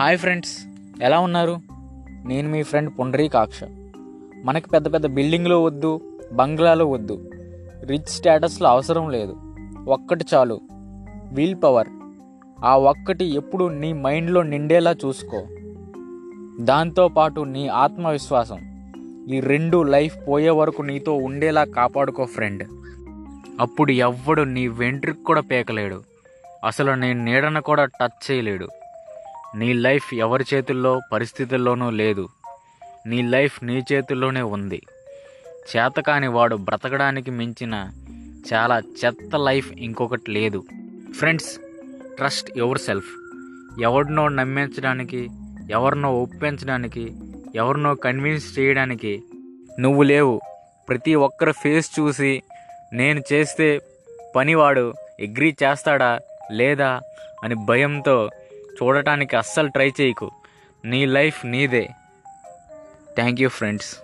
Hi friends ఎలా ఉన్నారు? నేను మీ ఫ్రెండ్ పుండరీకాక్ష మనకి పెద్ద పెద్ద బిల్డింగ్లో వద్దు బంగ్లాలో వద్దు. రిచ్ స్టేటస్లో అవసరం లేదు. ఒక్కటి చాలు వీల్ పవర్. ఆ ఒక్కటి ఎప్పుడు నీ మైండ్లో నిండేలా చూసుకో. దాంతోపాటు నీ ఆత్మవిశ్వాసం. ఈ రెండు లైఫ్ పోయే వరకు నీతో ఉండేలా కాపాడుకో ఫ్రెండ్. అప్పుడు ఎవ్వడు నీ వెంట్రుకు కూడా పేకలేడు. అసలు నీ నీడను కూడా టచ్ చేయలేడు. నీ లైఫ్ ఎవరి చేతుల్లో పరిస్థితుల్లోనూ లేదు. నీ లైఫ్ నీ చేతుల్లోనే ఉంది. చేతకాని వాడు బ్రతకడానికి మించిన చాలా చెత్త లైఫ్ ఇంకొకటి లేదు. Friends trust yourself. ఎవరినో నమ్మించడానికి ఎవరినో ఒప్పించడానికి ఎవరినో కన్విన్స్ చేయడానికి నువ్వు లేవు. ప్రతి ఒక్కరి ఫేస్ చూసి నేను చేస్తే పనివాడు ఎగ్రీ చేస్తాడా లేదా అని భయంతో చూడటానికి అస్సలు ట్రై చేయకు. నీ లైఫ్ నీదే. Thank you friends.